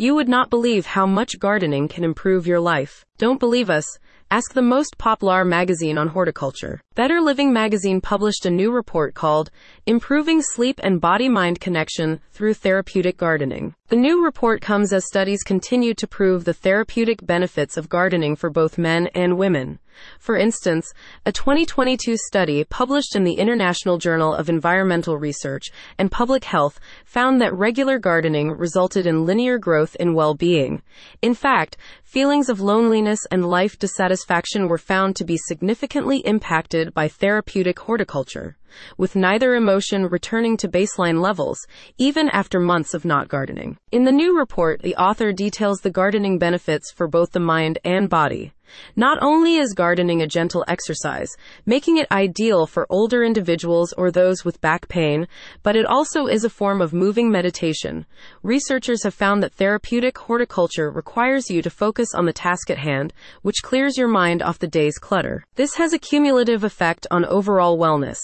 You would not believe how much gardening can improve your life. Don't believe us? Ask the most popular magazine on horticulture. Better Living magazine published a new report called Improving Sleep and Body Mind Connection Through Therapeutic Gardening. The new report comes as studies continue to prove the therapeutic benefits of gardening for both men and women. For instance, a 2022 study published in the International Journal of Environmental Research and Public Health found that regular gardening resulted in linear growth in well-being. In fact, feelings of loneliness and life dissatisfaction were found to be significantly impacted by therapeutic horticulture with neither emotion returning to baseline levels, even after months of not gardening. In the new report, the author details the gardening benefits for both the mind and body. Not only is gardening a gentle exercise, making it ideal for older individuals or those with back pain, but it also is a form of moving meditation. Researchers have found that therapeutic horticulture requires you to focus on the task at hand, which clears your mind off the day's clutter. This has a cumulative effect on overall wellness.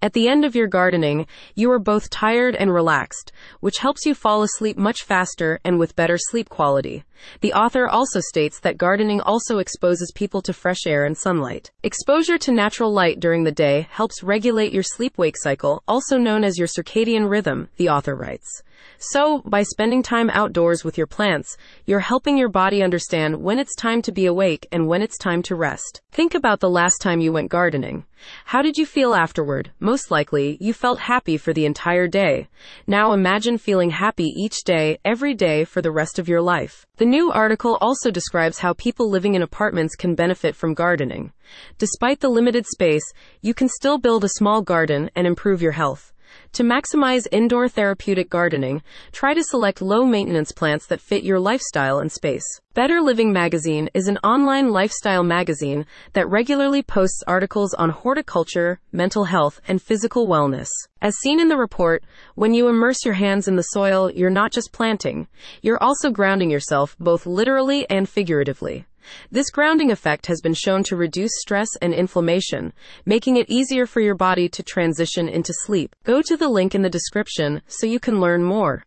At the end of your gardening, you are both tired and relaxed, which helps you fall asleep much faster and with better sleep quality. The author also states that gardening also exposes people to fresh air and sunlight. Exposure to natural light during the day helps regulate your sleep wake cycle, also known as your circadian rhythm, the author writes. So, by spending time outdoors with your plants, you're helping your body understand when it's time to be awake and when it's time to rest. Think about the last time you went gardening. How did you feel afterward? Most likely, you felt happy for the entire day. Now imagine feeling happy each day, every day for the rest of your life. The new article also describes how people living in apartments can benefit from gardening. Despite the limited space, you can still build a small garden and improve your health. To maximize indoor therapeutic gardening, try to select low maintenance plants that fit your lifestyle and space. Better Living Magazine is an online lifestyle magazine that regularly posts articles on horticulture, mental health, and physical wellness. As seen in the report, when you immerse your hands in the soil, you're not just planting, you're also grounding yourself both literally and figuratively. This grounding effect has been shown to reduce stress and inflammation, making it easier for your body to transition into sleep. Go to the link in the description so you can learn more.